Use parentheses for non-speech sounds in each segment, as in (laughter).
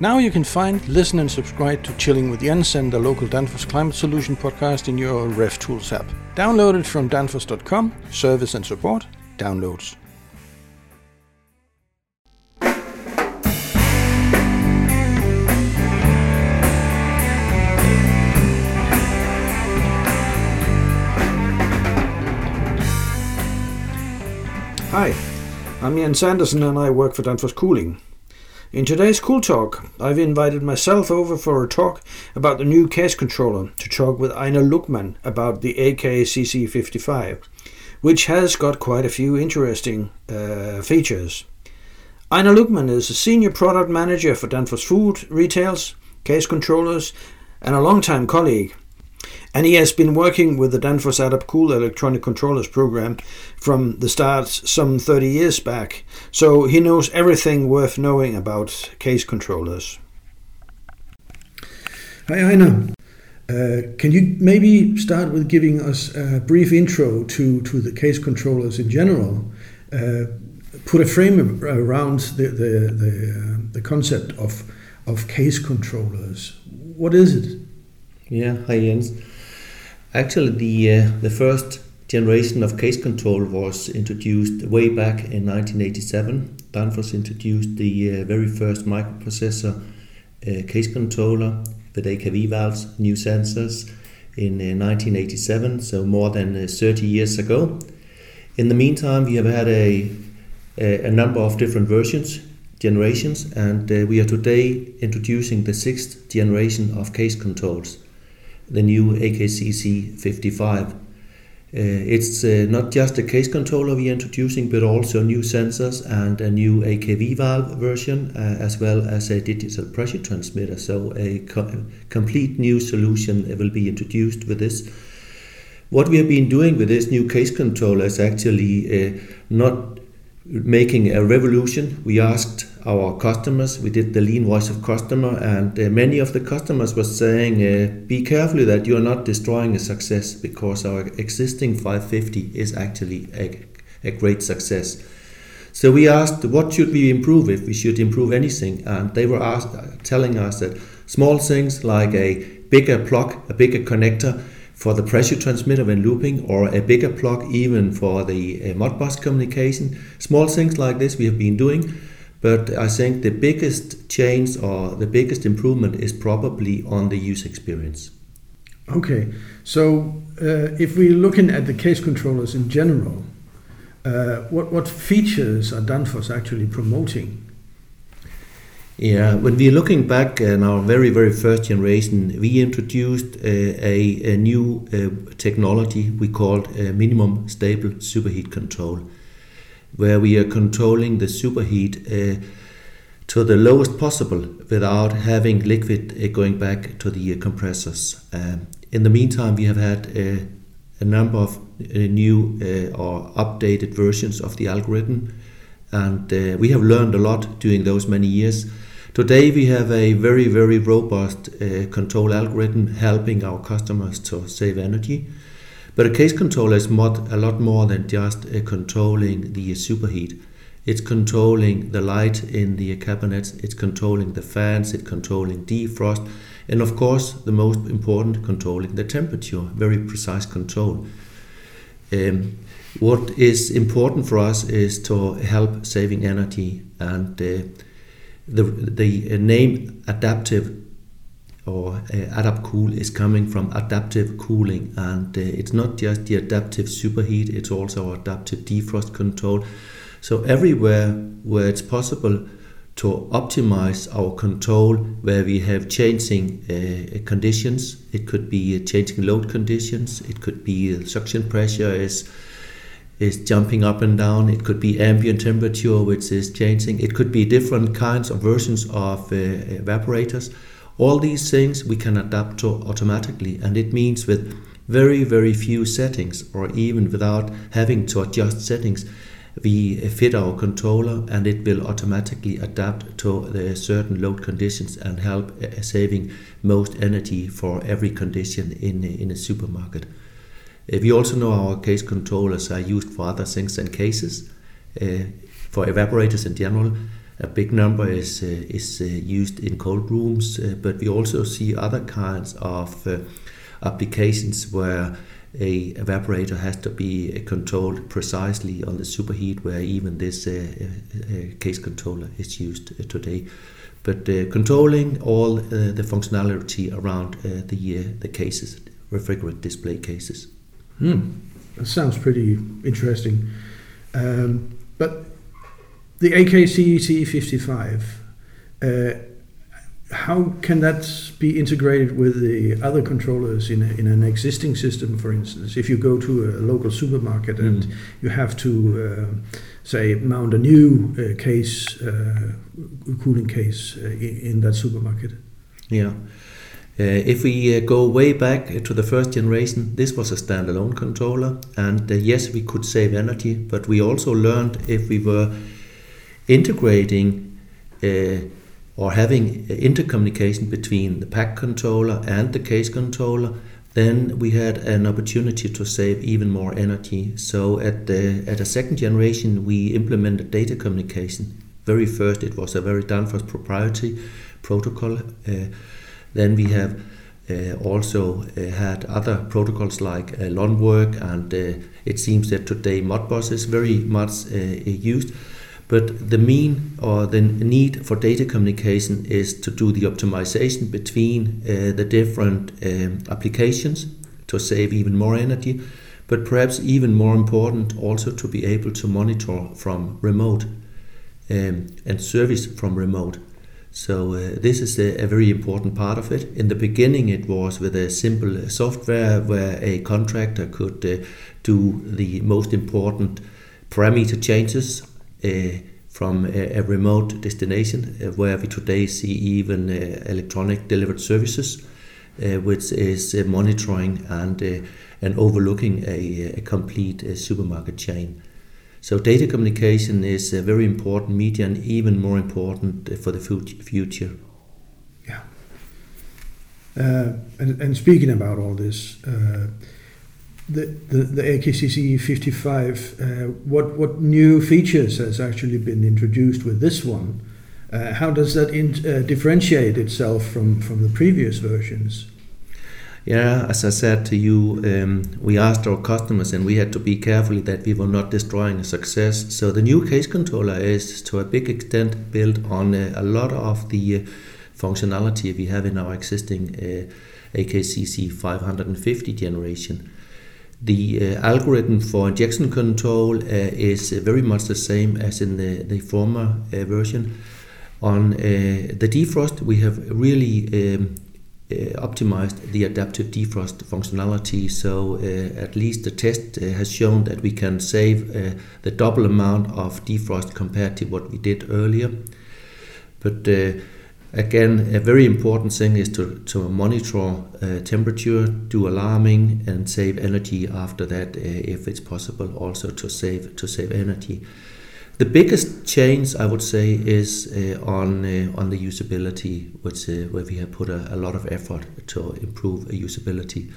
Now you can find, listen, and subscribe to Chilling with Jens and the local Danfoss Climate Solution podcast in your Ref Tools app. Download it from danfoss.com, service and support, downloads. Hi, I'm Jens Andersen and I work for Danfoss Cooling. In today's Cool Talk, I've invited myself over for a talk about the new case controller to talk with Einar Luckman about the AKCC55, which has got quite a few interesting uh, features. Einar Luckman is a senior product manager for Danfoss Food Retails, case controllers, and a long-time colleague and he has been working with the Danfoss ADAP-KOOL electronic controllers program from the start some 30 years back, so he knows everything worth knowing about case controllers. Hi, Einar. Uh, can you maybe start with giving us a brief intro to, to the case controllers in general? Uh, put a frame around the, the, the, uh, the concept of, of case controllers. What is it? Yeah, hi Jens. Actually, the uh, the first generation of case control was introduced way back in 1987. Danfoss introduced the uh, very first microprocessor uh, case controller with AKV valves, new sensors in 1987, uh, so more than uh, 30 years ago. In the meantime, we have had a, a, number of different versions, generations, and uh, we are today introducing the sixth generation of case controls the new AKCC 55. Uh, it's uh, not just a case controller we are introducing, but also new sensors and a new AKV valve version, uh, as well as a digital pressure transmitter. So, a co- complete new solution will be introduced with this. What we have been doing with this new case controller is actually uh, not making a revolution. We asked our customers. We did the lean voice of customer, and uh, many of the customers were saying, uh, "Be careful that you are not destroying a success because our existing 550 is actually a, a great success." So we asked, "What should we improve if we should improve anything?" And they were asked, telling us that small things like a bigger plug, a bigger connector for the pressure transmitter when looping, or a bigger plug even for the uh, Modbus communication. Small things like this we have been doing. But I think the biggest change or the biggest improvement is probably on the user experience. Okay, so uh, if we're looking at the case controllers in general, uh, what, what features are Danfoss actually promoting? Yeah, when we're looking back in our very, very first generation, we introduced uh, a, a, new uh, technology we called minimum stable superheat control where we are controlling the superheat uh, to the lowest possible without having liquid uh, going back to the uh, compressors. Um, in the meantime, we have had uh, a number of uh, new uh, or updated versions of the algorithm, and we have learned a lot during those many years. Today, we have a very, very robust control algorithm helping our customers to save energy but a case controller is mod, a lot more than just uh, controlling the superheat. It's controlling the light in the cabinets, it's controlling the fans, it's controlling defrost, and of course, the most important, controlling the temperature, very precise control. Um, what is important for us is to help saving energy, and uh, the, the name adaptive or uh, ADAP-KOOL is coming from adaptive cooling and uh, it's not just the adaptive superheat it's also adaptive defrost control. So everywhere where it's possible to optimize our control where we have changing uh, conditions it could be changing load conditions it could be suction pressure is is jumping up and down. It could be ambient temperature which is changing. It could be different kinds of versions of uh, evaporators. All these things we can adapt to automatically, and it means with very, very few settings, or even without having to adjust settings, we fit our controller and it will automatically adapt to the certain load conditions and help uh, saving most energy for every condition in, in a supermarket. Uh, we also know our case controllers are used for other things than cases, uh, for evaporators in general, a big number is is used in cold rooms, but we also see other kinds of applications where a evaporator has to be controlled precisely on the superheat where even this uh, uh, case controller is used uh, today. But controlling all the functionality around the the cases refrigerant display cases hmm. that sounds pretty interesting um, but the AKCC 55 uh, how can that be integrated with the other controllers in, a, in an existing system, for instance? If you go to a local supermarket mm. and you have to, uh, say, mount a new uh, case, uh, cooling case uh, in, in, that supermarket? Yeah. Uh, if we uh, go way back to the first generation, this was a standalone controller, and yes, we could save energy, but we also learned if we were integrating or having intercommunication between the pack controller and the case controller, then we had an opportunity to save even more energy. So at the at a second generation, we implemented data communication. Very first, it was a very Danfoss proprietary protocol. Uh, then we have uh, also uh, had other protocols like uh, LONWORK, and uh, it seems that today Modbus is very much used. But the mean or the need for data communication is to do the optimization between the different um, applications to save even more energy, but perhaps even more important, also to be able to monitor from remote um, and service from remote. So uh, this is a, a, very important part of it. In the beginning, it was with a simple software where a contractor could uh, do the most important parameter changes uh, from a, a, remote destination, uh, where we today see even uh, electronic delivered services, which is monitoring and and overlooking a, a complete supermarket chain. So data communication is a very important media and even more important for the future. Yeah. Uh, and, and, speaking about all this, uh, the, the, the AKCC 55, uh, what, what new features has actually been introduced with this one? Uh, how does that in, uh, differentiate itself from, from the previous versions? Yeah, as I said to you, um, we asked our customers and we had to be careful that we were not destroying a success. So the new case controller is to a big extent built on uh, a lot of the uh, functionality we have in our existing uh, AKCC 550 generation. The uh, algorithm for injection control uh, is very much the same as in the, the former version. On the defrost, we have really um, Uh, optimized the adaptive defrost functionality. So uh, at least the test uh, has shown that we can save the double amount of defrost compared to what we did earlier. But Again, a very important thing is to, to monitor uh, temperature, do alarming, and save energy after that uh, if it's possible. Also to save to save energy. The biggest change I would say is uh, on uh, on the usability, which uh, where we have put a, a, lot of effort to improve usability.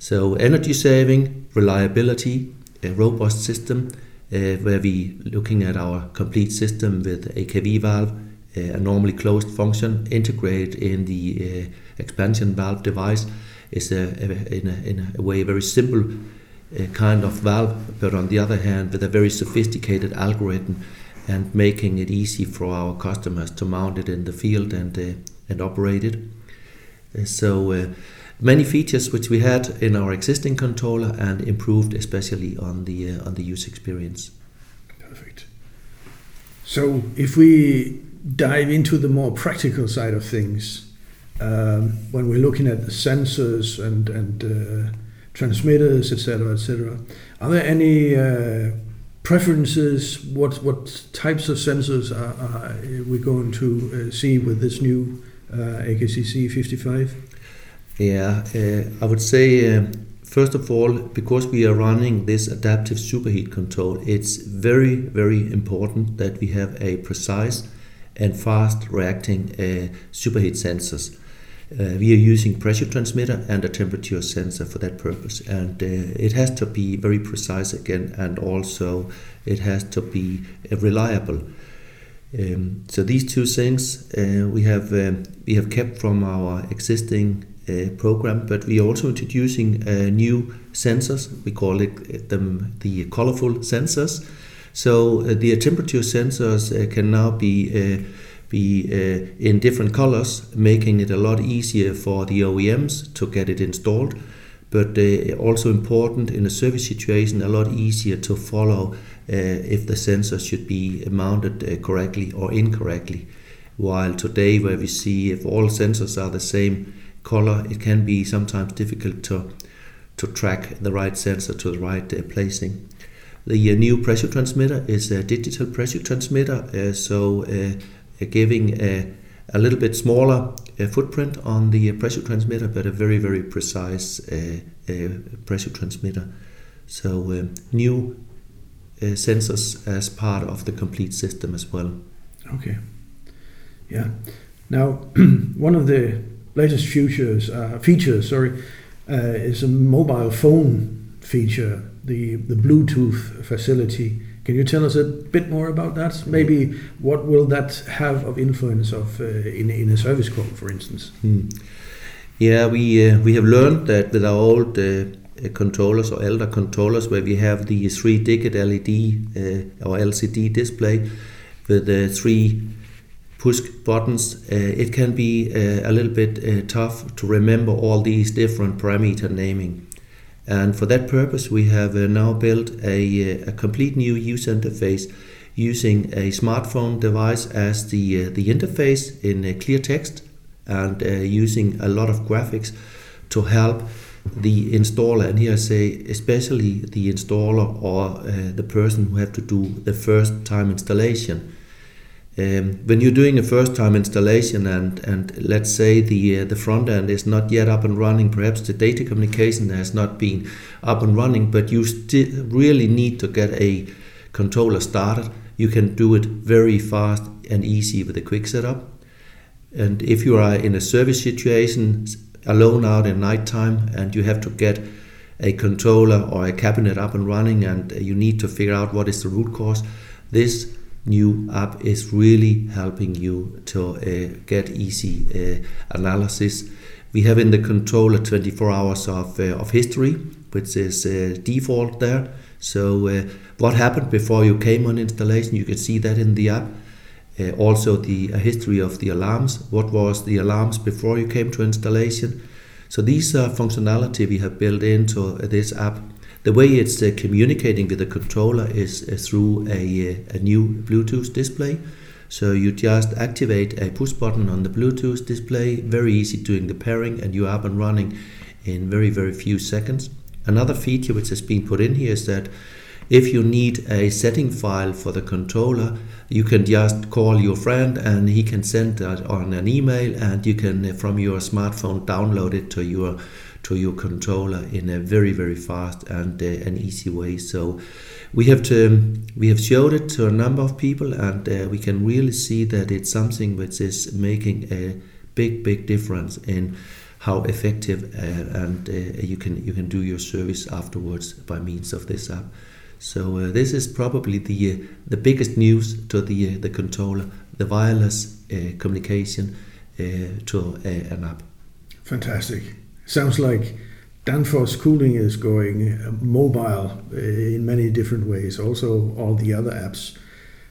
So energy saving, reliability, a robust system, uh, where we looking at our complete system with AKV valve a normally closed function integrated in the uh, expansion valve device is a, a, in, a, in a way very simple uh, kind of valve, but on the other hand, with a very sophisticated algorithm and making it easy for our customers to mount it in the field and uh, and operate it. Uh, so uh, many features which we had in our existing controller and improved especially on the uh, on the user experience. Perfect. So if we dive into the more practical side of things, um, when we're looking at the sensors and, and uh, transmitters, etc., etc., are there any uh, preferences? What what types of sensors are, are we going to uh, see with this new uh, AKCC 55? Yeah, uh, I would say. Uh, first of all, because we are running this adaptive superheat control, it's very, very important that we have a precise and fast reacting uh, superheat sensors. Uh, we are using pressure transmitter and a temperature sensor for that purpose and uh, it has to be very precise again and also it has to be uh, reliable Um, so these two things uh, we have um, we have kept from our existing uh, program, but we are also introducing uh, new sensors. We call it them the colorful sensors. So uh, the temperature sensors uh, can now be uh, be in different colors, making it a lot easier for the OEMs to get it installed. But also important in a service situation, a lot easier to follow if the sensor should be mounted correctly or incorrectly. While today, where we see if all sensors are the same color, it can be sometimes difficult to to track the right sensor to the right uh, placing. The uh, new pressure transmitter is a digital pressure transmitter, uh, so giving a, a little bit smaller footprint on the pressure transmitter, but a very, very precise pressure transmitter. So, um, new sensors as part of the complete system as well. Okay. Yeah. Now, (clears throat) one of the latest features, uh, features, sorry, uh, is a mobile phone feature, the the Bluetooth facility. Can you tell us a bit more about that? Maybe what will that have of influence of uh, in in a service call, for instance? Hmm. Yeah, we uh, we have learned that with our old uh, controllers or elder controllers, where we have the three-digit LED uh, or LCD display with the three push buttons, uh, it can be uh, a little bit uh, tough to remember all these different parameter naming. And for that purpose, we have uh, now built a, uh, a complete new user interface using a smartphone device as the, uh, the interface in clear text and using a lot of graphics to help the installer, and here I say especially the installer or uh, the person who have to do the first time installation, um, when you're doing a first time installation and, and let's say the uh, the front end is not yet up and running, perhaps the data communication has not been up and running, but you still really need to get a controller started, you can do it very fast and easy with a quick setup. And if you are in a service situation alone out in nighttime and you have to get a controller or a cabinet up and running and you need to figure out what is the root cause, this new app is really helping you to uh, get easy uh, analysis. We have in the controller 24 hours of, uh, of history, which is uh, default there. So uh, what happened before you came on installation, you can see that in the app. Uh, also the history of the alarms. What was the alarms before you came to installation? So these are functionality we have built into this app the way it's uh, communicating with the controller is uh, through a, uh, a new Bluetooth display. So you just activate a push button on the Bluetooth display, very easy doing the pairing, and you're up and running in very, very few seconds. Another feature which has been put in here is that if you need a setting file for the controller, you can just call your friend and he can send that on an email, and you can, from your smartphone, download it to your to your controller in a very very fast and uh, an easy way. So we have to we have showed it to a number of people, and uh, we can really see that it's something which is making a big big difference in how effective uh, and uh, you can you can do your service afterwards by means of this app. So uh, this is probably the uh, the biggest news to the the controller, the wireless communication to an app. Fantastic. Sounds like Danfoss Cooling is going uh, mobile uh, in many different ways. Also, all the other apps,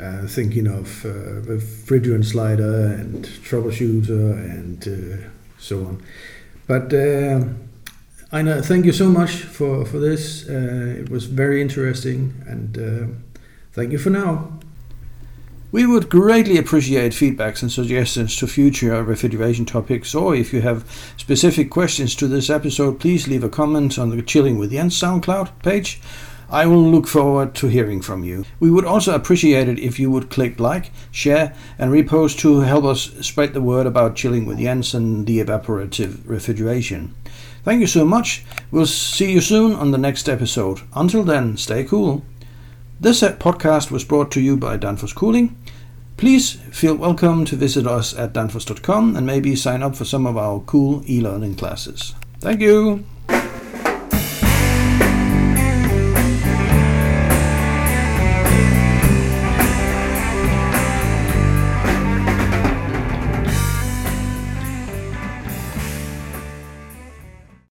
uh, thinking of uh, refrigerant slider and troubleshooter and uh, so on. But uh, thank you so much for, for this. Uh, it was very interesting, and thank you for now. We would greatly appreciate feedbacks and suggestions to future refrigeration topics, or if you have specific questions to this episode, please leave a comment on the Chilling with Jens SoundCloud page. I will look forward to hearing from you. We would also appreciate it if you would click like, share, and repost to help us spread the word about chilling with Jens and the evaporative refrigeration. Thank you so much. We'll see you soon on the next episode. Until then, stay cool. This podcast was brought to you by Danfoss Cooling. Please feel welcome to visit us at danfoss.com and maybe sign up for some of our cool e learning classes. Thank you!